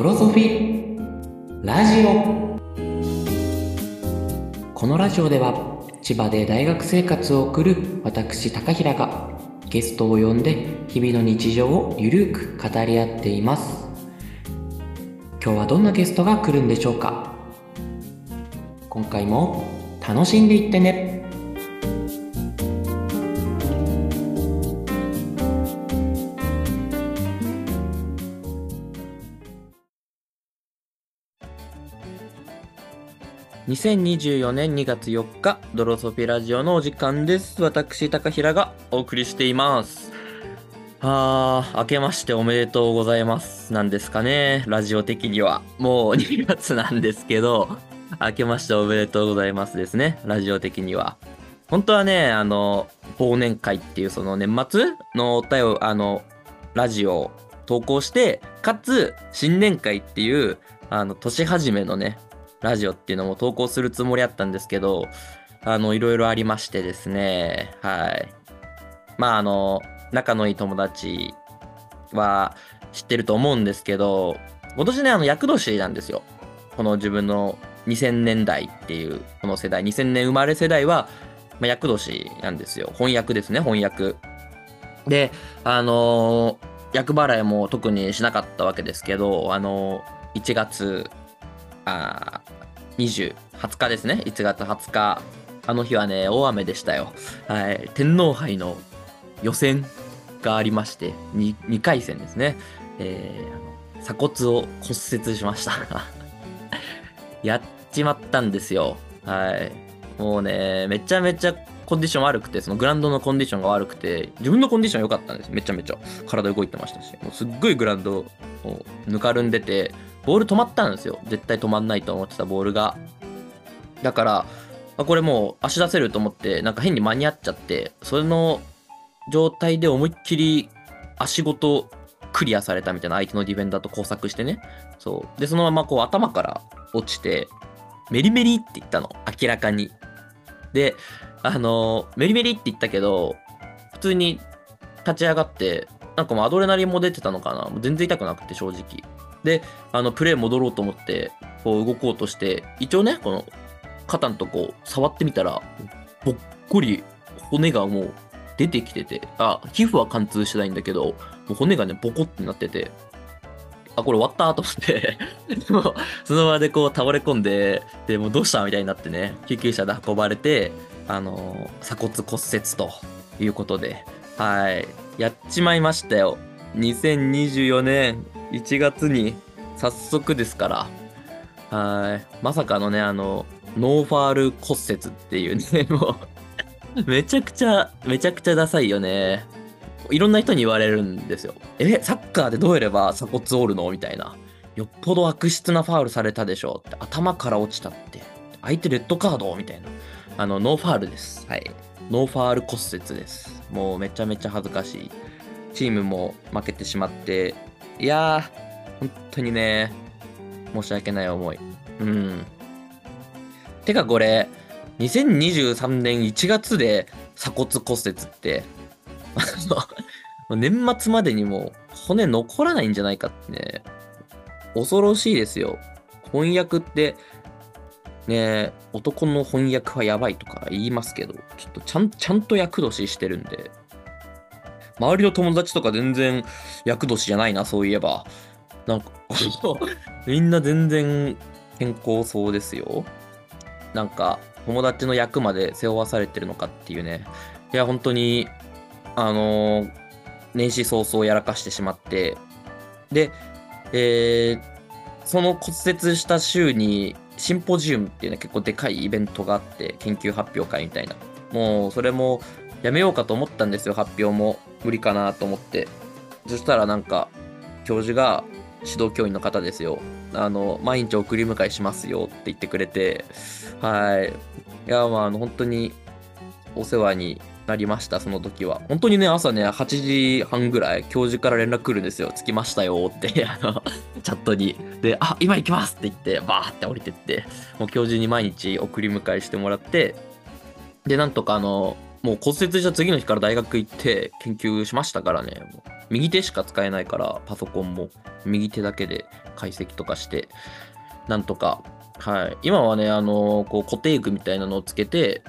ドロソフィラジオこのラジオでは千葉で大学生活を送る私高平がゲストを呼んで日々の日常をゆるく語り合っています。今日はどんなゲストが来るんでしょうか。今回も楽しんでいってね。2024年2月4日、ドロソフィラジオのお時間です。私、高平がお送りしています。あー、明けましておめでとうございます。なんですかね、ラジオ的には。もう2月なんですけど、明けましておめでとうございますですね、ラジオ的には。本当はね、あの、忘年会っていうその年末のお便り、あの、ラジオを投稿して、かつ、新年会っていう、あの、年始めのね、ラジオっていうのも投稿するつもりだったんですけど、あの、いろいろありましてですね、はい。まあ、あの、仲のいい友達は知ってると思うんですけど、今年ね、あの、厄年なんですよ。この自分の2000年代っていう、この世代、2000年生まれ世代は、まあ、厄年なんですよ。翻訳ですね、翻訳。で、あの厄払いも特にしなかったわけですけど、あの1月、あ20、20日ですね。1月20日。あの日はね、大雨でしたよ。はい。天皇杯の予選がありまして、2, 2回戦ですね。えー、鎖骨を骨折しました。やっちまったんですよ。はい。もうね、めちゃめちゃコンディション悪くて、そのグラウンドのコンディションが悪くて、自分のコンディション良かったんですめちゃめちゃ。体動いてましたし、もうすっごいグラウンドをぬかるんでて、ボール止まったんですよ。絶対止まんないと思ってたボールが。だから、これもう足出せると思って、なんか変に間に合っちゃって、それの状態で思いっきり足ごとクリアされたみたいな相手のディフェンダーと交錯してね。そう。で、そのままこう頭から落ちて、メリメリって言ったの。明らかに。で、あのメリメリって言ったけど、普通に立ち上がって、なんかもうアドレナリンも出てたのかな。全然痛くなくて、正直。で、あの、プレー戻ろうと思って、こう動こうとして、一応ね、この、肩のとこ触ってみたら、ぼっこり骨がもう出てきてて、あ、皮膚は貫通してないんだけど、もう骨がね、ボコってなってて、あ、これ終わったと思って、もその場でこう倒れ込んで、で、もうどうしたみたいになってね、救急車で運ばれて、あの鎖骨骨折ということで、はい、やっちまいましたよ。2024年1月に早速ですから、はい、まさかのね、あの、ノーファール骨折っていうね、もう、めちゃくちゃ、めちゃくちゃダサいよね。いろんな人に言われるんですよ。え、サッカーでどうやれば鎖骨折るのみたいな。よっぽど悪質なファウルされたでしょって。頭から落ちたって。相手レッドカードみたいな。あの、ノーファールです。はい。ノーファール骨折です。もうめちゃめちゃ恥ずかしい。チームも負けてしまって。いやー、本当にね、申し訳ない思い。うん。てかこれ、2023年1月で鎖骨骨折って、年末までにも骨残らないんじゃないかってね、恐ろしいですよ。翻訳って、ね、男の翻訳はやばいとか言いますけど、ちょっとちゃんちゃんと厄年してるんで、周りの友達とか全然厄年じゃないな、そういえば。なんか、みんな全然健康そうですよ。なんか、友達の役まで背負わされてるのかっていうね。いや、本当に、あのー年始早々やらかしてしまって、で、えーその骨折した週にシンポジウムっていうね、結構でかいイベントがあって、研究発表会みたいな。もう、それもやめようかと思ったんですよ、発表も。無理かなと思って。そしたらなんか、教授が、指導教員の方ですよ。あの、毎日送り迎えしますよって言ってくれて、はい。いや、まあ、あの、本当にお世話になりました、その時は。本当にね、朝ね、8時半ぐらい、教授から連絡来るんですよ。着きましたよって、あの、チャットに。で、あ、今行きますって言って、バーって降りてって、もう教授に毎日送り迎えしてもらって、で、なんとかあの、もう骨折した次の日から大学行って研究しましたからね。右手しか使えないから、パソコンも右手だけで解析とかして、なんとか、はい。今はね、あのこう固定具みたいなのをつけて、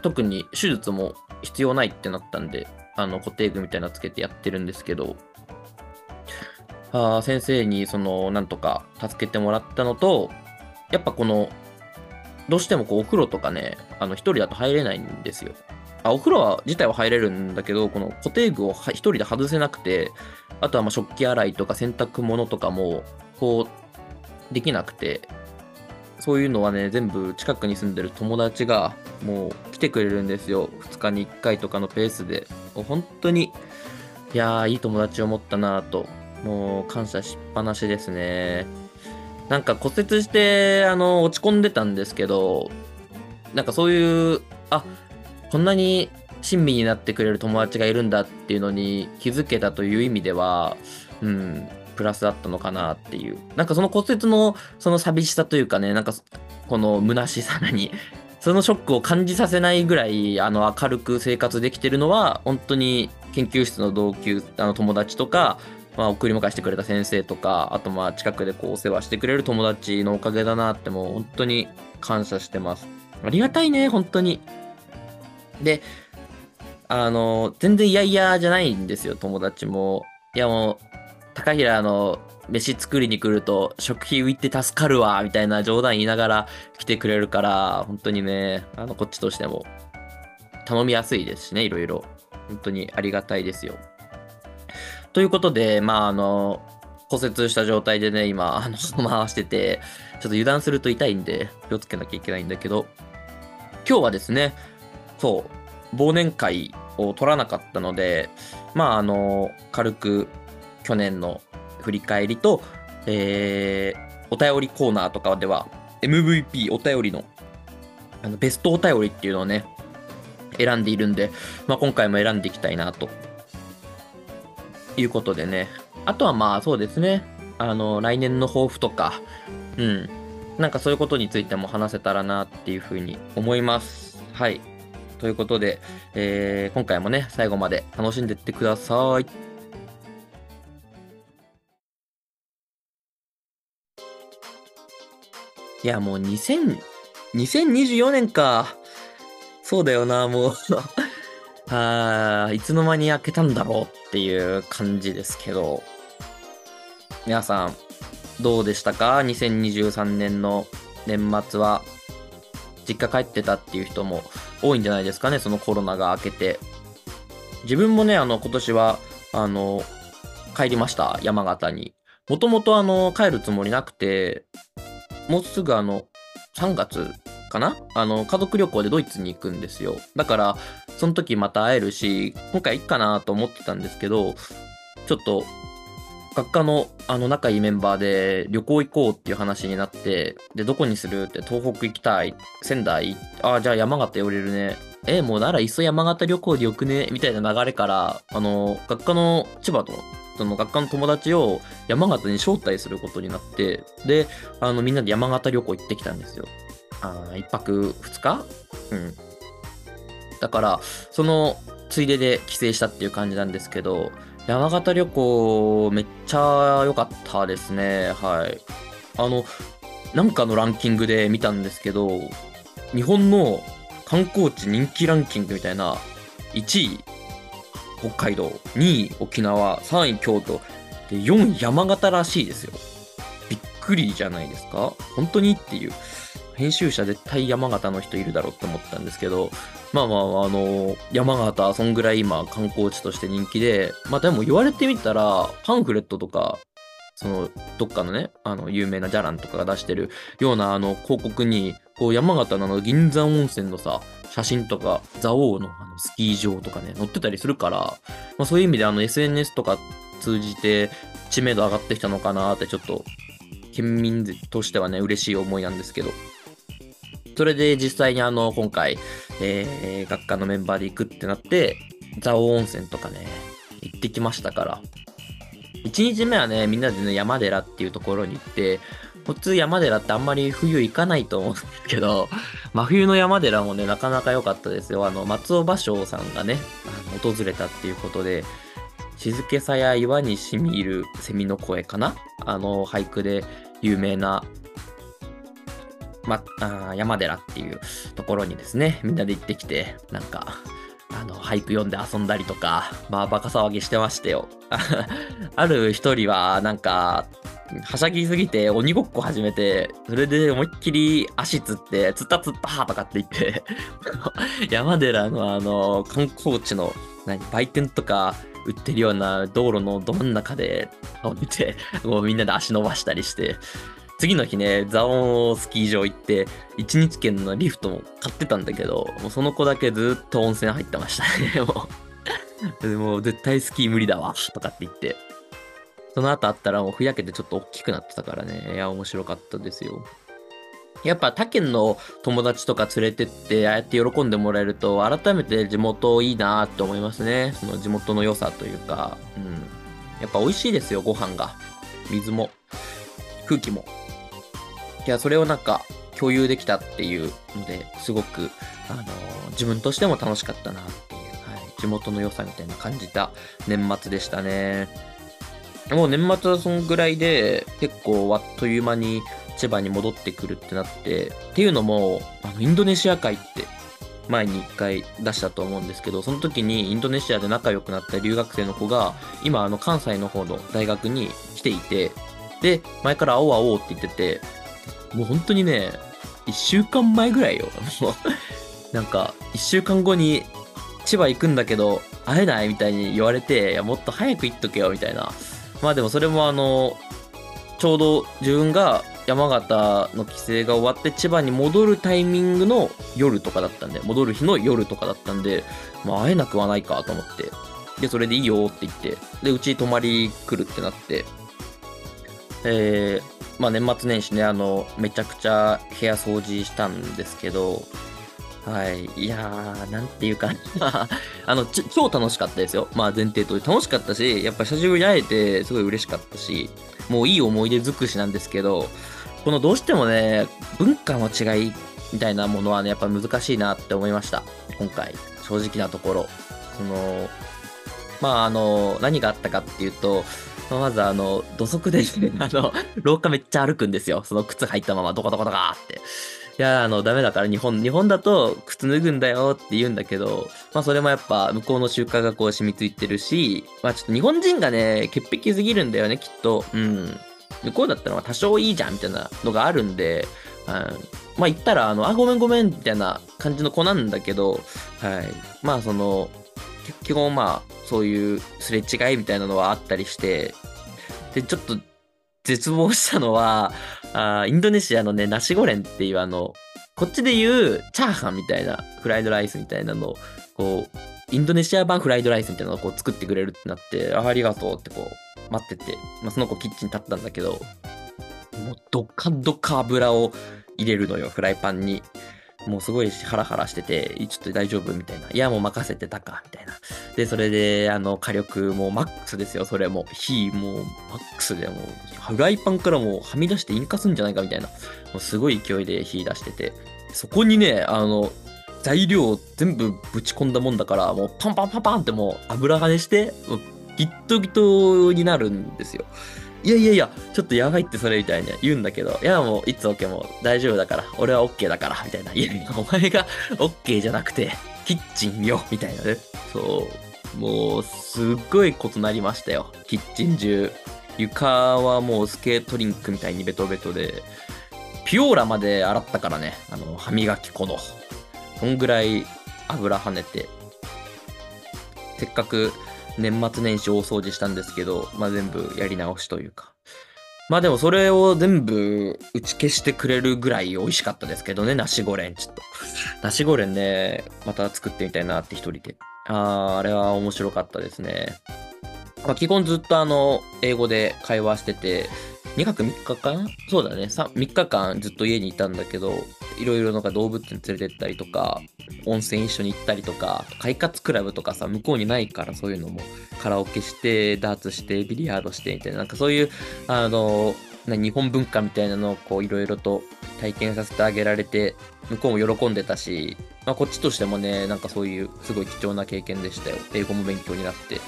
特に手術も必要ないってなったんで、あの固定具みたいなのつけてやってるんですけど、あ先生にそのなんとか助けてもらったのと、やっぱこの、どうしてもこうお風呂とかね、あの一人だと入れないんですよ。あお風呂は自体は入れるんだけど、この固定具をは一人で外せなくて、あとはま食器洗いとか洗濯物とかも、こう、できなくて、そういうのはね、全部近くに住んでる友達がもう来てくれるんですよ。2日に1回とかのペースで。本当に、いやー、いい友達を持ったなぁと、もう感謝しっぱなしですね。なんか骨折して、あの、落ち込んでたんですけど、なんかそういう、あ、こんなに親身になってくれる友達がいるんだっていうのに気づけたという意味では、うん、プラスだったのかなっていう。なんかその骨折のその寂しさというかね、なんかこの虚しさに、そのショックを感じさせないぐらい、あの、明るく生活できてるのは、本当に研究室の同級、あの友達とか、まあ、送り迎えしてくれた先生とか、あとまあ近くでこうお世話してくれる友達のおかげだなってもう本当に感謝してます。ありがたいね、本当に。で、あの、全然嫌々じゃないんですよ、友達も。いやもう、高平の飯作りに来ると食費浮いて助かるわ、みたいな冗談言いながら来てくれるから、本当にね、あの、こっちとしても頼みやすいですしね、いろいろ。本当にありがたいですよ。ということで、まあ、あの、骨折した状態でね、今、あの、回してて、ちょっと油断すると痛いんで、気をつけなきゃいけないんだけど、今日はですね、そう、忘年会を取らなかったので、まあ、あの、軽く去年の振り返りと、えー、お便りコーナーとかでは、MVP お便りの、あのベストお便りっていうのをね、選んでいるんで、まあ、今回も選んでいきたいなということでね。あとはまあそうですね。あの、来年の抱負とか、うん。なんかそういうことについても話せたらなっていうふうに思います。はい。ということで、えー今回もね、最後まで楽しんでってください。いや、もう2000、2024年か。そうだよな、もう。あいつの間に開けたんだろうっていう感じですけど。皆さん、どうでしたか ?2023 年の年末は。実家帰ってたっていう人も多いんじゃないですかね、そのコロナが明けて。自分もね、あの、今年は、あの、帰りました、山形に。もともとあの、帰るつもりなくて、もうすぐあの、3月かな？あの、家族旅行でドイツに行くんですよ。だから、その時また会えるし、今回いっかなと思ってたんですけど、ちょっと、学科のあの仲いいメンバーで旅行行こうっていう話になって、で、どこにするって東北行きたい。仙台ああ、じゃあ山形寄れるね。え、もうならいっそ山形旅行でよくね？みたいな流れから、あの、学科の千葉と、その学科の友達を山形に招待することになって、で、あの、みんなで山形旅行行ってきたんですよ。あー一泊二日？うん。だから、そのついでで帰省したっていう感じなんですけど、山形旅行めっちゃ良かったですね。はい。あの、なんかのランキングで見たんですけど、日本の観光地人気ランキングみたいな、1位、北海道、2位、沖縄、3位、京都、で、4位、山形らしいですよ。びっくりじゃないですか？本当に？っていう。編集者絶対山形の人いるだろうって思ったんですけど、まあまあ、あの、山形、そんぐらい今観光地として人気で、まあでも言われてみたら、パンフレットとか、その、どっかのね、あの、有名なジャランとかが出してるような、あの、広告に、こう、山形のあの、銀山温泉のさ、写真とか、蔵王のあのスキー場とかね、載ってたりするから、まあそういう意味であの、SNS とか通じて知名度上がってきたのかなって、ちょっと、県民としてはね、嬉しい思いなんですけど、それで実際にあの、今回、えー、学科のメンバーで行くってなって、蔵王温泉とかね、行ってきましたから。1日目はね、みんなでね、山寺っていうところに行って、普通山寺ってあんまり冬行かないと思うんですけど、真冬の山寺もね、なかなか良かったですよ。あの、松尾芭蕉さんがね、あの訪れたっていうことで、静けさや岩にしみ入るセミの声かな？あの俳句で有名な、ま、あ山寺っていうところにですね、みんなで行ってきて、なんか、あの、俳句読んで遊んだりとか、まあ、バカ騒ぎしてましたよ。ある一人は、なんか、はしゃぎすぎて鬼ごっこ始めて、それで思いっきり足つって、つったつったとかって言って 山寺のあの、観光地の、何、売店とか売ってるような道路のど真ん中で、見て、もうみんなで足伸ばしたりして、次の日ね、蔵王スキー場行って、一日券のリフトも買ってたんだけど、もうその子だけずっと温泉入ってましたね、もう。でも絶対スキー無理だわ、とかって言って。その後あったらもうふやけてちょっと大きくなってたからね、いや、面白かったですよ。やっぱ他県の友達とか連れてって、ああやって喜んでもらえると、改めて地元いいなって思いますね。その地元の良さというか、うん。やっぱ美味しいですよ、ご飯が。水も、空気も。いや、それをなんか共有できたっていうので、すごく、あのー、自分としても楽しかったなっていう、はい、地元の良さみたいな感じた年末でしたね。もう年末はそんぐらいで、結構あっという間に千葉に戻ってくるってなって、っていうのも、あの、インドネシア会って前に一回出したと思うんですけど、その時にインドネシアで仲良くなった留学生の子が、今あの関西の方の大学に来ていて、で、前から会おう会おうって言ってて、もう本当にね、1週間前ぐらいよ。も うなんか、1週間後に千葉行くんだけど、会えないみたいに言われて、いや、もっと早く行っとけよ、みたいな。まあでもそれもあの、ちょうど自分が山形の帰省が終わって千葉に戻るタイミングの夜とかだったんで、戻る日の夜とかだったんで、まあ会えなくはないかと思って。で、それでいいよって言って、で、うち泊まり来るってなって、えー、まあ年末年始ね、あの、めちゃくちゃ部屋掃除したんですけど、はい。いやー、なんていうか あの、超楽しかったですよ。まあ前提と楽しかったし、やっぱ久しぶりに会えてすごい嬉しかったし、もういい思い出尽くしなんですけど、このどうしてもね、文化の違いみたいなものはね、やっぱ難しいなって思いました。今回、正直なところ。その、まああの、何があったかっていうと、まずあの、土足で、ね あの、廊下めっちゃ歩くんですよ。その靴履いたまま、どこどこどかって。いや、あの、ダメだから日本、日本だと靴脱ぐんだよって言うんだけど、まあそれもやっぱ向こうの習慣がこう染みついてるし、まあちょっと日本人がね、潔癖すぎるんだよね、きっと。うん。向こうだったら多少いいじゃんみたいなのがあるんで、うん、まあ言ったら、あの、あ、ごめんごめんみたいな感じの子なんだけど、はい。まあその、基本まあ、そういうすれ違いみたいなのはあったりして、で、ちょっと絶望したのは、あインドネシアのね、ナシゴレンっていうあの、こっちで言うチャーハンみたいな、フライドライスみたいなのを、こう、インドネシア版フライドライスみたいなのをこう作ってくれるってなって、あありがとうってこう、待ってて、まあ、その子キッチン立ったんだけど、もうドカドカ油を入れるのよ、フライパンに。もうすごいハラハラしてて、ちょっと大丈夫みたいな。いや、もう任せてたか、みたいな。で、それで、あの、火力もうマックスですよ、それも。火もうマックスで、もう、フライパンからもうはみ出して引火すんじゃないかみたいな。もうすごい勢いで火出してて。そこにね、あの、材料を全部ぶち込んだもんだから、もうパンパンパンパンってもう油跳ねして、もうギットギトになるんですよ。いやいやいや、ちょっとやばいってそれみたいに言うんだけど、いやもう、いつ OK も大丈夫だから、俺は OK だから、みたいな。いやいや、お前が OK じゃなくて、キッチンよ、みたいなね。そう。もう、すっごいことなりましたよ。キッチン中。床はもうスケートリンクみたいにベトベトで、ピオーラまで洗ったからね、あの、歯磨き粉の。そんぐらい油跳ねて、せっかく年末年始大掃除したんですけど、まあ、全部やり直しというか。まあでもそれを全部打ち消してくれるぐらい美味しかったですけどね、ナシゴレンちょっと。ナシゴレンね、また作ってみたいなって一人で。ああ、あれは面白かったですね。まあ、基本ずっとあの、英語で会話してて、2泊3日間？そうだね3、3日間ずっと家にいたんだけど、いろいろなんか動物園連れてったりとか、温泉一緒に行ったりとか、快活クラブとかさ、向こうにないからそういうのも、カラオケして、ダーツして、ビリヤードしてみたいな、なんかそういう、あの、日本文化みたいなのをこういろいろと体験させてあげられて、向こうも喜んでたし、まあ、こっちとしてもね、なんかそういうすごい貴重な経験でしたよ。英語も勉強になって。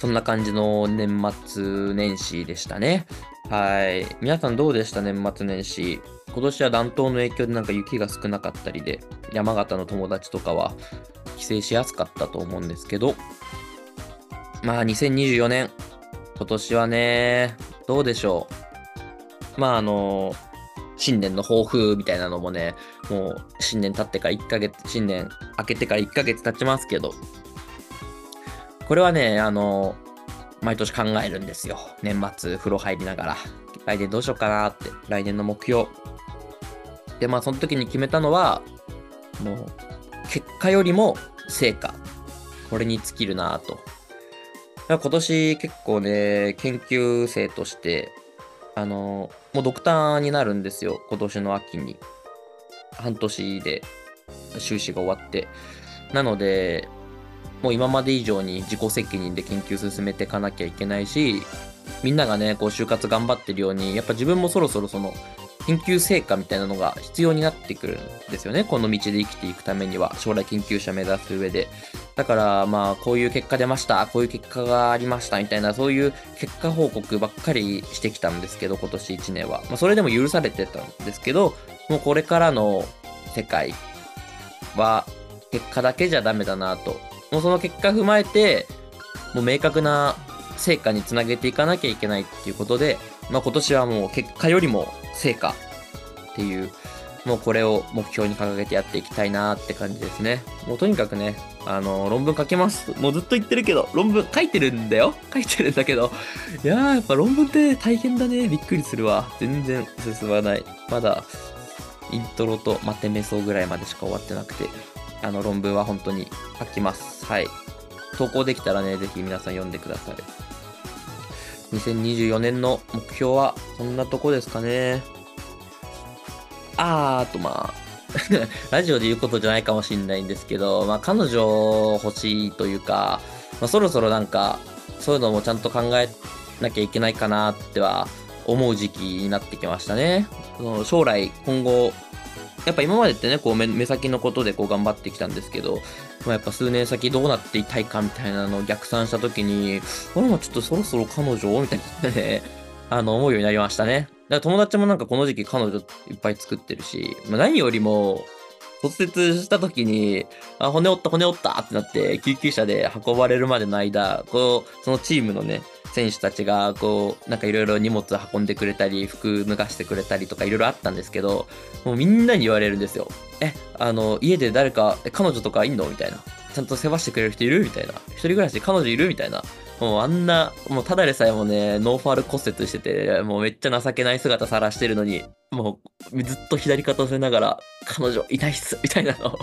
そんな感じの年末年始でしたね。はい。皆さんどうでした年末年始？今年は暖冬の影響でなんか雪が少なかったりで、山形の友達とかは帰省しやすかったと思うんですけど、まあ2024年、今年はね、どうでしょう？まああの、新年の抱負みたいなのもね、もう新年経ってから1ヶ月、新年明けてから1ヶ月経ちますけど、これはね、あの、毎年考えるんですよ。年末風呂入りながら。来年どうしようかなって、来年の目標。で、まあその時に決めたのは、もう、結果よりも成果。これに尽きるなと。今年結構ね、研究生として、あの、もうドクターになるんですよ。今年の秋に。半年で修士が終わって。なので、もう今まで以上に自己責任で研究進めていかなきゃいけないし、みんながね、こう就活頑張ってるように、やっぱ自分もそろそろその研究成果みたいなのが必要になってくるんですよね。この道で生きていくためには、将来研究者目指す上で。だから、まあ、こういう結果出ました、こういう結果がありました、みたいな、そういう結果報告ばっかりしてきたんですけど、今年1年は。まあ、それでも許されてたんですけど、もうこれからの世界は、結果だけじゃダメだなと。もうその結果踏まえて、もう明確な成果につなげていかなきゃいけないっていうことで、まあ、今年はもう結果よりも成果っていう、もうこれを目標に掲げてやっていきたいなって感じですね。もうとにかくね、あの、論文書けます。もうずっと言ってるけど、論文書いてるんだよ書いてるんだけど、いやー、やっぱ論文って大変だね。びっくりするわ。全然進まない。まだ、イントロとマテメソぐらいまでしか終わってなくて、あの、論文は本当に書きます。はい。投稿できたらね、ぜひ皆さん読んでください。2024年の目標は、そんなとこですかね。あー、あとまあ、ラジオで言うことじゃないかもしれないんですけど、まあ彼女欲しいというか、まあ、そろそろなんか、そういうのもちゃんと考えなきゃいけないかなっては思う時期になってきましたね。その将来、今後、やっぱ今までってね、こう目目先のことでこう頑張ってきたんですけど、まあ、やっぱ数年先どうなっていたいかみたいなのを逆算したときに、俺もちょっとそろそろ彼女みたいなね、あの、思うようになりましたね。だから友達もなんかこの時期彼女いっぱい作ってるし、まあ、何よりも、骨折した時に、あ、骨折った骨折ったってなって、救急車で運ばれるまでの間、こう、そのチームのね、選手たちが、こう、なんかいろいろ荷物運んでくれたり、服脱がしてくれたりとかいろいろあったんですけど、もうみんなに言われるんですよ。え、あの、家で誰か、彼女とかいんの？みたいな。ちゃんと世話してくれる人いる？みたいな。一人暮らしで彼女いる？みたいな。もうあんな、もうただでさえもね、ノーファール骨折してて、もうめっちゃ情けない姿さらしてるのに、もうずっと左肩をせながら、彼女いないっす、みたいなのを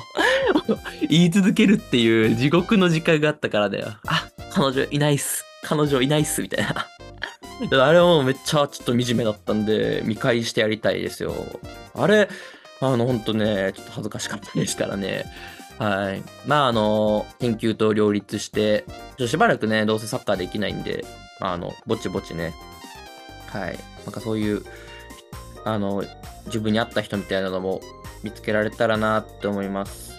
言い続けるっていう地獄の時間があったからだよ。あ、彼女いないっす。彼女いないっす、みたいな。あれもめっちゃちょっと惨めだったんで、見返してやりたいですよ。あれ、あの、ほんとね、ちょっと恥ずかしかったですからね。はい。まあ、あの、研究と両立してちょ、しばらくね、どうせサッカーできないんで、あの、ぼちぼちね、はい。なんかそういう、あの、自分に合った人みたいなのも見つけられたらなって思います。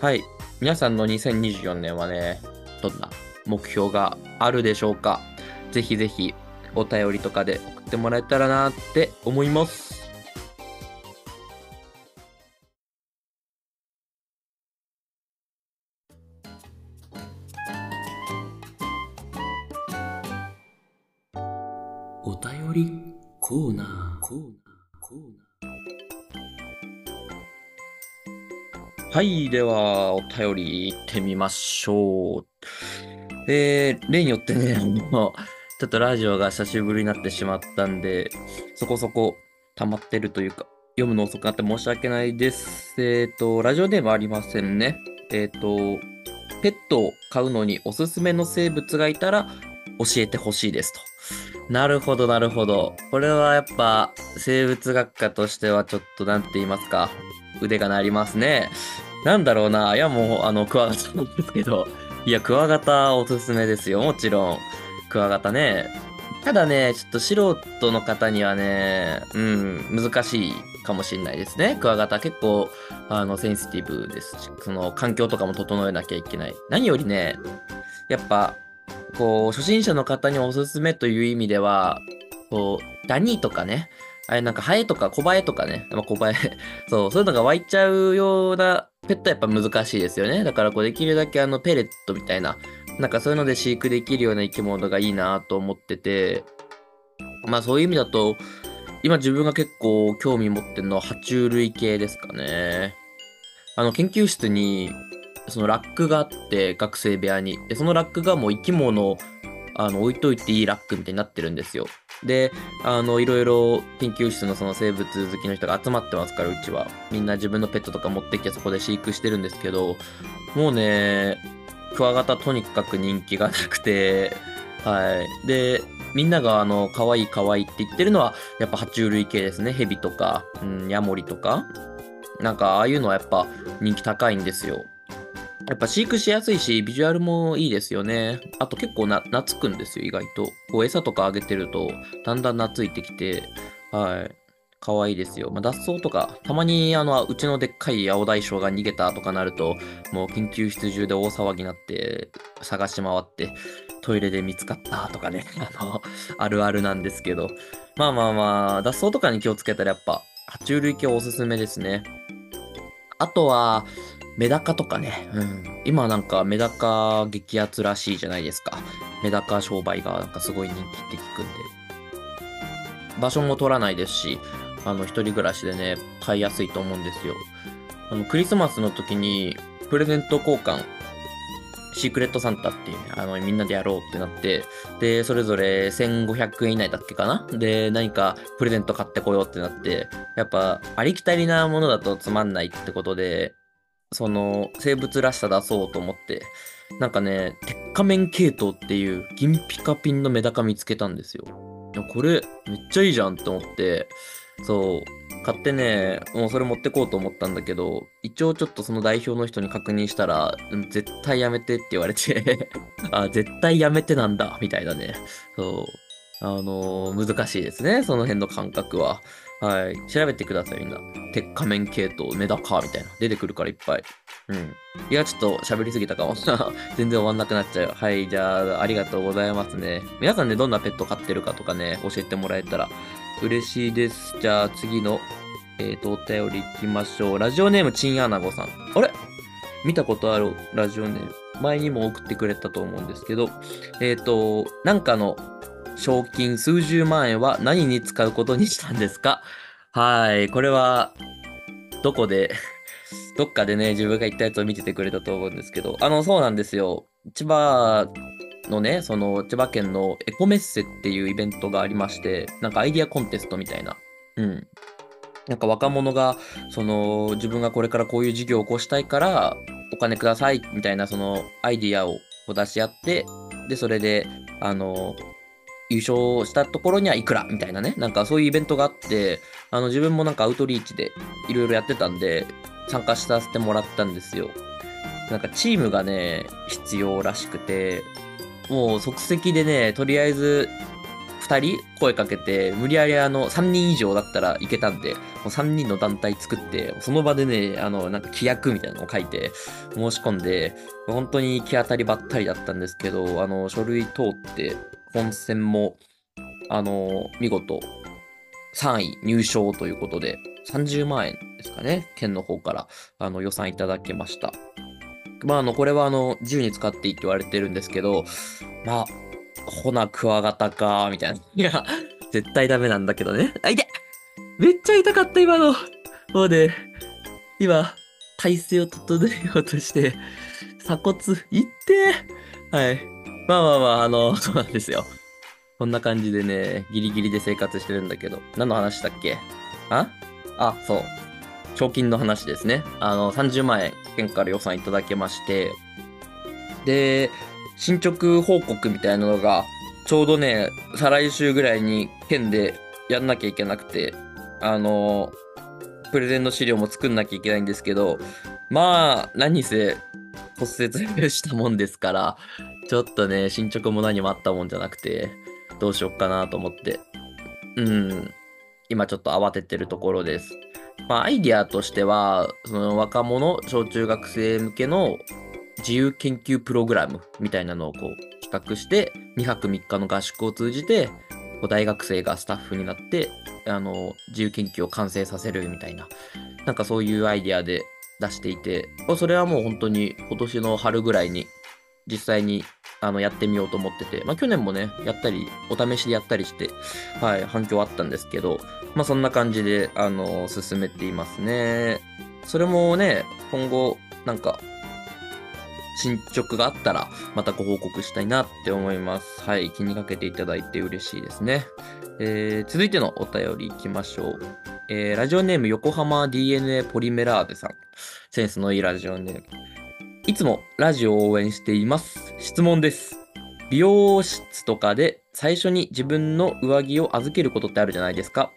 はい。皆さんの2024年はね、どんな？目標があるでしょうか？ぜひぜひお便りとかで送ってもらえたらなって思います。お便りコーナー、コーナー、コーナー。はい、では、お便り行ってみましょう。えー、例によってね、もう、ちょっとラジオが久しぶりになってしまったんで、そこそこ溜まってるというか、読むの遅くなって申し訳ないです。えっ、ー、と、ラジオでもありませんね。えっ、ー、と、ペットを飼うのにおすすめの生物がいたら教えてほしいですと。なるほど、なるほど。これはやっぱ生物学科としてはちょっとなんて言いますか。腕が鳴りますね。なんだろうな。いやもう、あの、クワガタなんですけど。いや、クワガタおすすめですよ。もちろん。クワガタね。ただね、ちょっと素人の方にはね、うん、難しいかもしれないですね。クワガタ結構、あの、センシティブですし、その、環境とかも整えなきゃいけない。何よりね、やっぱ、こう、初心者の方におすすめという意味では、こう、ダニーとかね、あれなんかハエとか小バエとかね、まあ、小バエ そう、そういうのが湧いちゃうようなペットはやっぱ難しいですよね。だからこうできるだけあのペレットみたいな、なんかそういうので飼育できるような生き物がいいなと思ってて、まあそういう意味だと、今自分が結構興味持ってるのは爬虫類系ですかね。あの研究室にそのラックがあって学生部屋に。で、そのラックがもう生き物あの置いといていいラックみたいになってるんですよ。で、あの、いろいろ研究室のその生物好きの人が集まってますから、うちは。みんな自分のペットとか持ってきてそこで飼育してるんですけど、もうね、クワガタとにかく人気がなくて、はい。で、みんながあの、可愛い可愛いって言ってるのは、やっぱ爬虫類系ですね。ヘビとか、うん、ヤモリとか。なんか、ああいうのはやっぱ人気高いんですよ。やっぱ飼育しやすいし、ビジュアルもいいですよね。あと結構な、懐くんですよ、意外と。こう餌とかあげてると、だんだん懐いてきて、はい。可愛いですよ。まあ、脱走とか、たまにあの、うちのでっかい青大将が逃げたとかなると、もう研究室中で大騒ぎになって、探し回って、トイレで見つかったとかね、あの、あるあるなんですけど。まあまあまあ、脱走とかに気をつけたらやっぱ、爬虫類系おすすめですね。あとは、メダカとかね、うん、今なんかメダカ激アツらしいじゃないですか。メダカ商売がなんかすごい人気って聞くんで。場所も取らないですし、あの、一人暮らしでね、買いやすいと思うんですよ。あの、クリスマスの時に、プレゼント交換、シークレットサンタっていうね、あの、みんなでやろうってなって、で、それぞれ1500円以内だっけかな？で、何かプレゼント買ってこようってなって、やっぱ、ありきたりなものだとつまんないってことで、その生物らしさ出そうと思って、なんかね、鉄仮面系統っていう銀ピカピンのメダカ見つけたんですよ。いや、これめっちゃいいじゃんって思って、そう、買ってね、もうそれ持ってこうと思ったんだけど、一応ちょっとその代表の人に確認したら、絶対やめてって言われて あ、絶対やめてなんだ、みたいなね。そう。あのー、難しいですね、その辺の感覚は。はい。調べてください、みんな。鉄仮面系統、メダカみたいな。出てくるからいっぱい。うん。いや、ちょっと喋りすぎたかも。全然終わんなくなっちゃう。はい。じゃあ、ありがとうございますね。皆さんね、どんなペット飼ってるかとかね、教えてもらえたら嬉しいです。じゃあ、次の、えっ、ー、と、お便り行きましょう。ラジオネーム、チンアナゴさん。あれ？見たことあるラジオネーム。前にも送ってくれたと思うんですけど、えっ、ー、と、なんかの賞金数十万円は何に使うことにしたんですか？はい。これは、どこで どっかでね、自分が言ったやつを見ててくれたと思うんですけど、あの、そうなんですよ。千葉のね、その、千葉県のエコメッセっていうイベントがありまして、なんかアイディアコンテストみたいな。うん。なんか若者が、その、自分がこれからこういう事業を起こしたいから、お金ください、みたいな、その、アイディアを出し合って、で、それで、あの、優勝したところにはいくらみたいなね、なんかそういうイベントがあって、あの自分もなんかアウトリーチでいろいろやってたんで、参加させてもらったんですよ。なんかチームがね、必要らしくて、もう即席でね、とりあえず2人声かけて、無理やりあの3人以上だったらいけたんで、もう3人の団体作って、その場でね、あの、なんか規約みたいなのを書いて申し込んで、本当に行き当たりばったりだったんですけど、あの、書類通って、本戦も、あの、見事、3位入賞ということで、30万円ですかね、県の方から、あの、予算いただけました。まあ、あの、これは、あの、自由に使っていいって言われてるんですけど、まあ、ほな、クワガタか、みたいな。いや、絶対ダメなんだけどね。あ、いてめっちゃ痛かった、今の。もうね、今、体勢を整えようとして、鎖骨、いってはい。まあまあまあ、あの、そうなんですよ。こんな感じでね、ギリギリで生活してるんだけど、何の話だっけ？あ？あ、そう。賞金の話ですね。あの、30万円、県から予算いただけまして、で、進捗報告みたいなのが、ちょうどね、再来週ぐらいに県でやんなきゃいけなくて、あの、プレゼンの資料も作んなきゃいけないんですけど、まあ、何せ骨折したもんですから、ちょっとね、進捗も何もあったもんじゃなくて、どうしよっかなと思って。うん。今ちょっと慌ててるところです。まあ、アイディアとしては、その若者、小中学生向けの自由研究プログラムみたいなのをこう企画して、2泊3日の合宿を通じて、大学生がスタッフになって、あの、自由研究を完成させるみたいな、なんかそういうアイディアで出していて、それはもう本当に今年の春ぐらいに実際にあのやってみようと思ってて、まあ去年もね、やったり、お試しでやったりして、はい、反響あったんですけど、まあそんな感じで、あの、進めていますね。それもね、今後、なんか、進捗があったら、またご報告したいなって思います。はい、気にかけていただいて嬉しいですね。えー続いてのお便りいきましょう。えーラジオネーム横浜 DNA ポリメラーゼさん。センスのいいラジオネーム。いつもラジオを応援しています。質問です。美容室とかで最初に自分の上着を預けることってあるじゃないですか。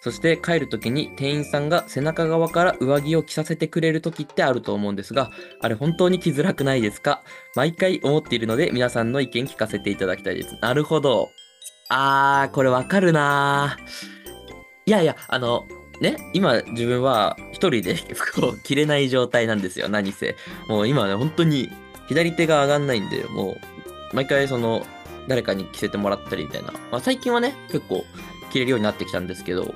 そして帰るときに店員さんが背中側から上着を着させてくれるときってあると思うんですが、あれ本当に着づらくないですか？毎回思っているので皆さんの意見聞かせていただきたいです。なるほど。あー、これわかるなー。いやいや、あの、ね、今自分は一人で服を着れない状態なんですよ、何せ。もう今ね、本当に左手が上がんないんで、もう、毎回その、誰かに着せてもらったりみたいな。まあ最近はね、結構着れるようになってきたんですけど、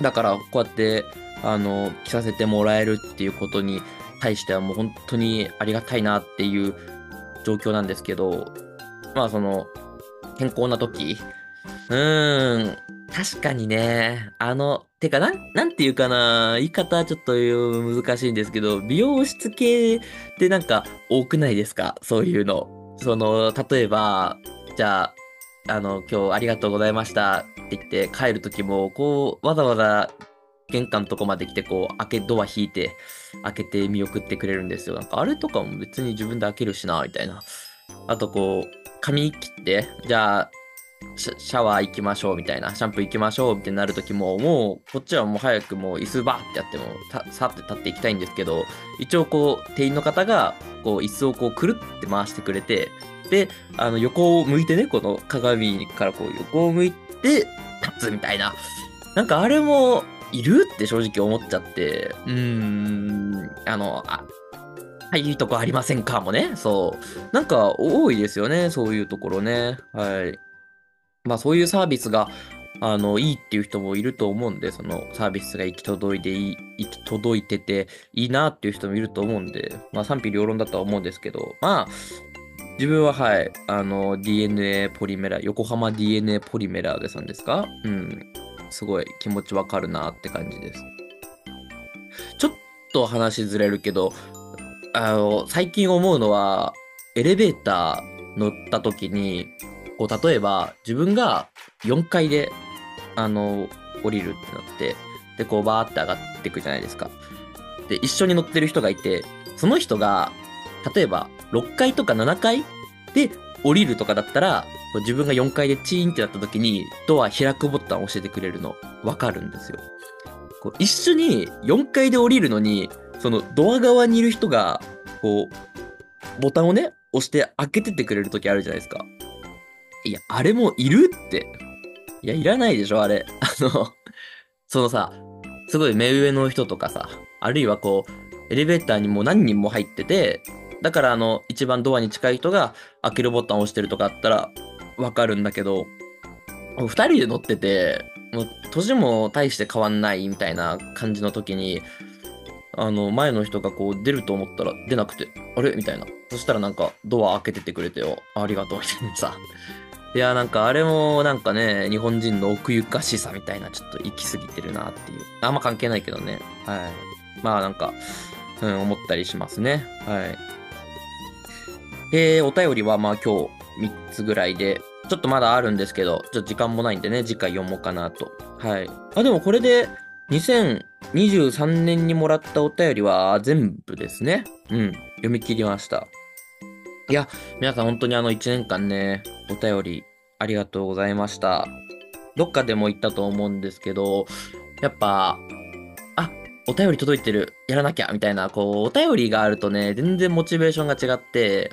だからこうやって、あの、着させてもらえるっていうことに対してはもう本当にありがたいなっていう状況なんですけど、まあその、健康な時、うーん、確かにね、あの、てか、なん、なんていうかな、言い方ちょっと難しいんですけど、美容室系ってなんか多くないですか？そういうの。その、例えば、じゃあ、あの、今日ありがとうございましたって言って帰る時も、こう、わざわざ玄関のとこまで来て、こう、開け、ドア引いて、開けて見送ってくれるんですよ。なんか、あれとかも別に自分で開けるしな、みたいな。あと、こう、髪切って、じゃあ、シャシャワー行きましょうみたいな、シャンプー行きましょうみたいになるときも、もう、こっちはもう早くもう椅子バーってやっても、たさって立っていきたいんですけど、一応こう、店員の方が、こう、椅子をこう、くるって回してくれて、で、あの、横を向いてね、この鏡からこう、横を向いて、立つみたいな。なんかあれも、いるって正直思っちゃって、うーん、あの、あ、はい、いいとこありませんかもね。そう。なんか多いですよね、そういうところね。はい。まあそういうサービスが、あの、いいっていう人もいると思うんで、そのサービスが行き届いていい、行き届いてていいなっていう人もいると思うんで、まあ賛否両論だとは思うんですけど、まあ、自分ははい、あの、DNA ポリメラ、横浜 DNA ポリメラでさんですか？うん。すごい気持ちわかるなって感じです。ちょっと話ずれるけど、あの、最近思うのは、エレベーター乗った時に、こう、例えば、自分が4階で、あの、降りるってなって、で、こう、バーって上がっていくじゃないですか。で、一緒に乗ってる人がいて、その人が、例えば、6階とか7階で降りるとかだったら、自分が4階でチーンってなった時に、ドア開くボタンを教えてくれるの、わかるんですよ。こう一緒に4階で降りるのに、そのドア側にいる人が、こう、ボタンをね、押して開けててくれる時あるじゃないですか。いや、あれもいるって。いや、いらないでしょ、あれ。あの、そのさ、すごい目上の人とかさ、あるいはこう、エレベーターにも何人も入ってて、だからあの、一番ドアに近い人が開けるボタンを押してるとかあったらわかるんだけど、二人で乗ってて、もう年も大して変わんないみたいな感じの時に、あの、前の人がこう出ると思ったら出なくて、あれ？みたいな。そしたらなんかドア開けててくれてよ。ありがとうみたいなさ。いや、なんかあれもなんかね、日本人の奥ゆかしさみたいな、ちょっと行き過ぎてるなっていう。あんま関係ないけどね。はい。まあなんか、うん、思ったりしますね。はい。えー、お便りはまあ今日3つぐらいで、ちょっとまだあるんですけど、ちょっと時間もないんでね、次回読もうかなと。はい。あ、でもこれで、2023年にもらったお便りは全部ですね。うん。読み切りました。いや、皆さん本当にあの1年間ね、お便りありがとうございました。どっかでも言ったと思うんですけど、やっぱ、あ、お便り届いてる、やらなきゃ、みたいな、こう、お便りがあるとね、全然モチベーションが違って、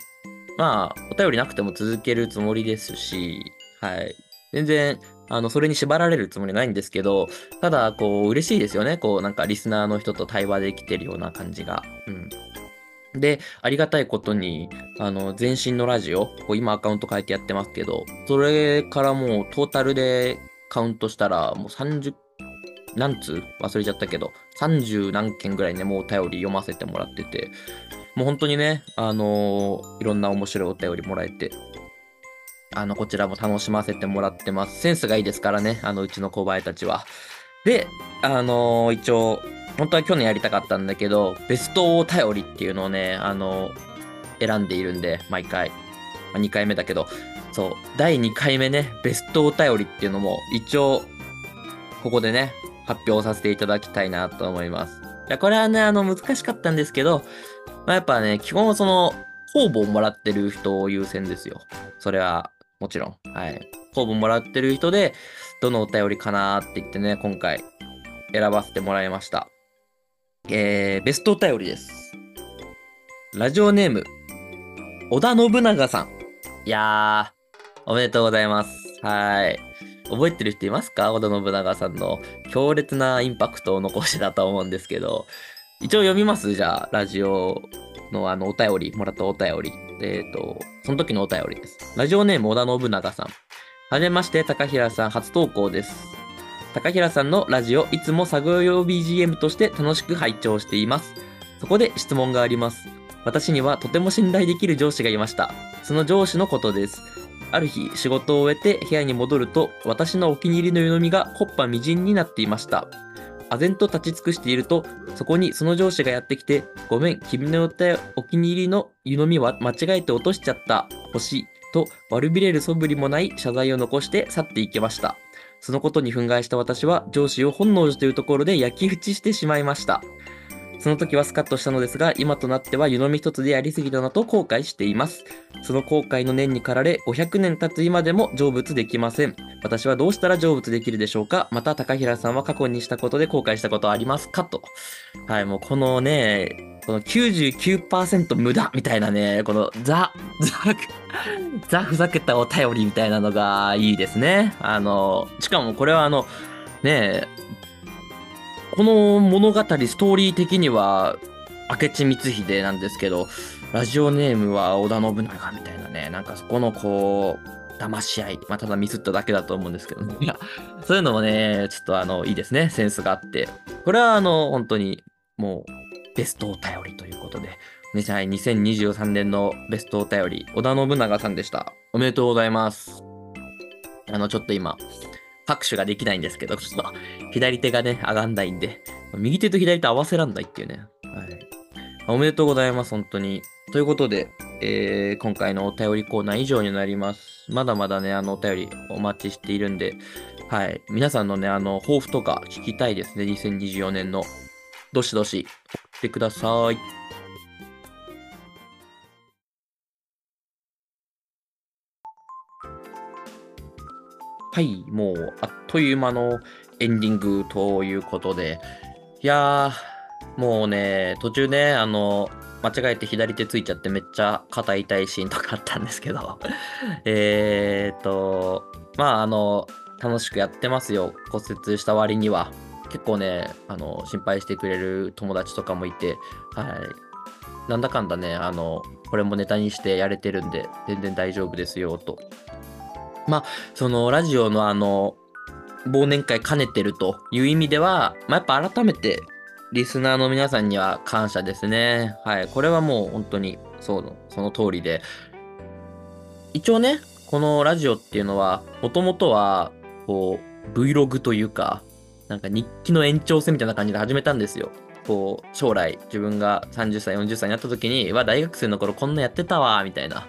まあ、お便りなくても続けるつもりですし、はい。全然、あの、それに縛られるつもりないんですけど、ただ、こう、嬉しいですよね。こう、なんか、リスナーの人と対話できてるような感じが。うん。で、ありがたいことに、あの、前身のラジオ、こう今アカウント変えてやってますけど、それからもうトータルでカウントしたら、もう30、何通忘れちゃったけど、30何件ぐらいね、もうお便り読ませてもらってて、もう本当にね、あのーいろんな面白いお便りもらえて、あの、こちらも楽しませてもらってます。センスがいいですからね、あの、うちの小林たちは。で、あのー一応、本当は去年やりたかったんだけど、ベストお便りっていうのをね、あの選んでいるんで、毎回。まあ、2回目だけど、そう、第2回目ね、ベストお便りっていうのも、一応、ここでね、発表させていただきたいなと思います。いや、これはね、あの、難しかったんですけど、まあ、やっぱね、基本その、方々もらってる人を優先ですよ。それは、もちろん。はい。方々もらってる人で、どのお便りかなーって言ってね、今回、選ばせてもらいました。えー、ベストお便りです。ラジオネーム、織田信長さん。いやー、おめでとうございます。はい。覚えてる人いますか？織田信長さんの強烈なインパクトを残してたと思うんですけど、一応読みます？じゃあ、ラジオのあの、お便り、もらったお便り。えっ、と、その時のお便りです。ラジオネーム織田信長さん。はじめまして、高平さん初投稿です。高平さんのラジオ、いつも作業用 BGM として楽しく拝聴しています。そこで質問があります。私にはとても信頼できる上司がいました。その上司のことです。ある日、仕事を終えて部屋に戻ると、私のお気に入りの湯飲みがコッパみじんになっていました。唖然と立ち尽くしていると、そこにその上司がやってきて、ごめん、君のお気に入りの湯飲みは間違えて落としちゃった。欲しい。と悪びれる素振りもない謝罪を残して去っていきました。そのことに憤慨した私は上司を本能寺というところで焼き討ちしてしまいました。その時はスカッとしたのですが、今となっては湯飲み一つでやりすぎたなと後悔しています。その後悔の念に駆られ、500年経つ今でも成仏できません。私はどうしたら成仏できるでしょうか？また高平さんは過去にしたことで後悔したことありますか？と。はい、もうこのね、この99%無駄みたいなね、このザ、ザ、ザふざけたお便りみたいなのがいいですね。あの、しかもこれはあの、ねえこの物語、ストーリー的には、明智光秀なんですけど、ラジオネームは織田信長みたいなね、なんかそこのこう、騙し合い。まあ、ただミスっただけだと思うんですけどね。いや、そういうのもね、ちょっとあの、いいですね。センスがあって。これはあの、本当に、もう、ベストお便りということで、ね、はい、2023年のベストお便り、織田信長さんでした。おめでとうございます。あの、ちょっと今、拍手ができないんですけど、ちょっと左手がね、上がんないんで、右手と左手合わせらんないっていうね。はい。おめでとうございます、本当に。ということで、えー、今回のお便りコーナー以上になります。まだまだね、あの、お便りお待ちしているんで、はい。皆さんのね、あの、抱負とか聞きたいですね、2024年の。どしどし送ってください。はい、もうあっという間のエンディングということで、いやー、もうね、途中ね、あの、間違えて左手ついちゃってめっちゃ肩痛いシーンとかあったんですけど、えーと、まあ、あの、楽しくやってますよ、骨折した割には。結構ね、あの、心配してくれる友達とかもいて、はい。なんだかんだね、あの、これもネタにしてやれてるんで、全然大丈夫ですよ、と。まあ、そのラジオのあの、忘年会兼ねてるという意味では、まあ、やっぱ改めてリスナーの皆さんには感謝ですね。はい。これはもう本当にそう、その通りで。一応ね、このラジオっていうのは、もともとは、こう、Vlog というか、なんか日記の延長線みたいな感じで始めたんですよ。こう、将来自分が30歳、40歳になった時に、わ、大学生の頃こんなやってたわ、みたいな。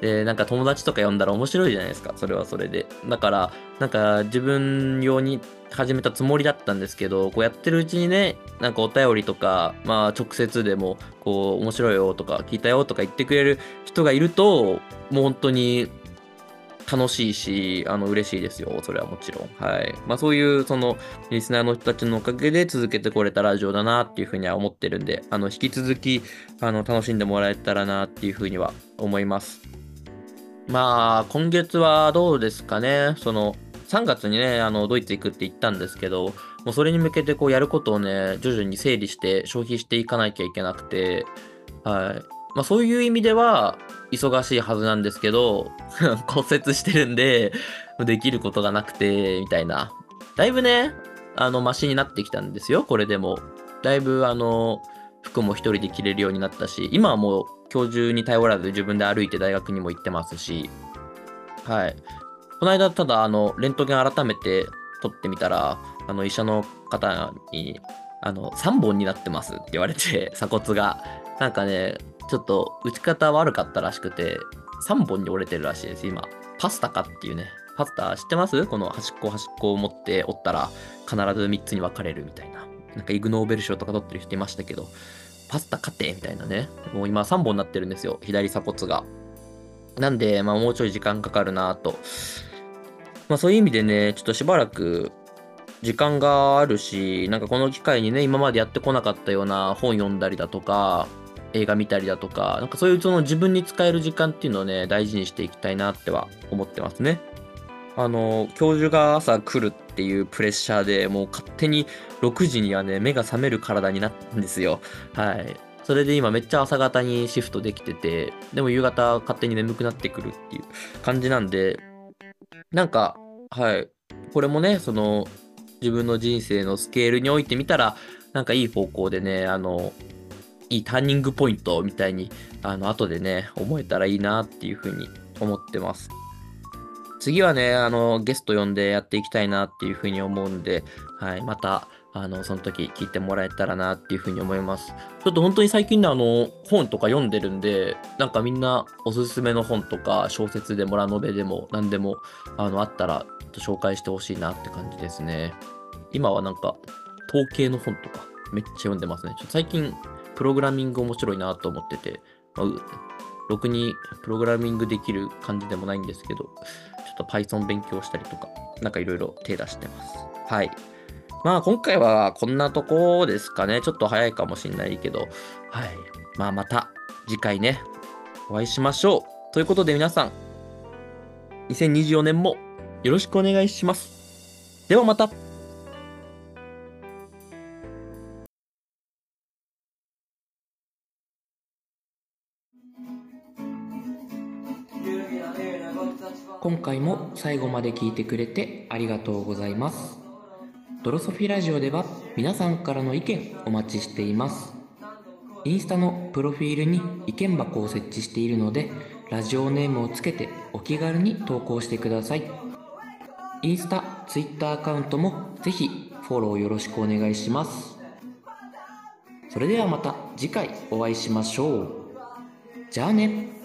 で、なんか友達とか呼んだら面白いじゃないですか。それはそれで。だから、なんか自分用に始めたつもりだったんですけど、こうやってるうちにね、なんかお便りとか、まあ直接でも、こう、面白いよとか、聞いたよとか言ってくれる人がいると、もう本当に楽しいし、あの、嬉しいですよ。それはもちろん。はい。まあそういう、その、リスナーの人たちのおかげで続けてこれたラジオだなっていうふうには思ってるんで、あの、引き続き、あの、楽しんでもらえたらなっていうふうには思います。まあ、今月はどうですかね。その、3月にね、あの、ドイツ行くって言ったんですけど、もうそれに向けてこうやることをね、徐々に整理して消費していかなきゃいけなくて、はい。まあそういう意味では忙しいはずなんですけど、骨折してるんで、できることがなくて、みたいな。だいぶね、あの、マシになってきたんですよ、これでも。だいぶ、あの、服も一人で着れるようになったし、今はもう今日中に頼らず自分で歩いて大学にも行ってますし、はい。この間、ただ、あの、レントゲン改めて撮ってみたら、あの、医者の方に、あの、3本になってますって言われて、鎖骨が。なんかね、ちょっと打ち方悪かったらしくて、3本に折れてるらしいです、今。パスタかっていうね。パスタ知ってます？この端っこ端っこを持って折ったら必ず3つに分かれるみたいな。なんかイグノーベル賞とか取ってる人いましたけど、パスタ勝てみたいなね。もう今3本になってるんですよ。左鎖骨が。なんで、まあもうちょい時間かかるなと。まあそういう意味でね、ちょっとしばらく時間があるし、なんかこの機会にね、今までやってこなかったような本読んだりだとか、映画見たりだとか、なんかそういうその自分に使える時間っていうのをね、大事にしていきたいなっては思ってますね。あの、教授が朝来るっていうプレッシャーでもう勝手に6時にはね、目が覚める体になったんですよ。はい。それで今めっちゃ朝方にシフトできてて、でも夕方勝手に眠くなってくるっていう感じなんで、なんか、はい。これもね、その、自分の人生のスケールにおいてみたら、なんかいい方向でね、あの、いいターニングポイントみたいに、あの、後でね、思えたらいいなっていうふうに思ってます。次はね、あの、ゲスト呼んでやっていきたいなっていうふうに思うんで、はい、また、あの、その時聞いてもらえたらなっていうふうに思います。ちょっと本当に最近ね、あの、本とか読んでるんで、なんかみんなおすすめの本とか、小説でもラノベでも何でも、あの、あったら、紹介してほしいなって感じですね。今はなんか、統計の本とか、めっちゃ読んでますね。ちょっと最近、プログラミング面白いなと思ってて、まあ、ろくにプログラミングできる感じでもないんですけど、と Python 勉強したりとか、なんかいろいろ手出してます。はい。まあ今回はこんなとこですかね。ちょっと早いかもしんないけど、はい。まあまた次回ね、お会いしましょう。ということで皆さん、2024年もよろしくお願いします。ではまた今回も最後まで聞いてくれてありがとうございます。ドロソフィラジオでは皆さんからの意見お待ちしています。インスタのプロフィールに意見箱を設置しているのでラジオネームをつけてお気軽に投稿してください。インスタ、ツイッターアカウントもぜひフォローよろしくお願いします。それではまた次回お会いしましょう。じゃあね。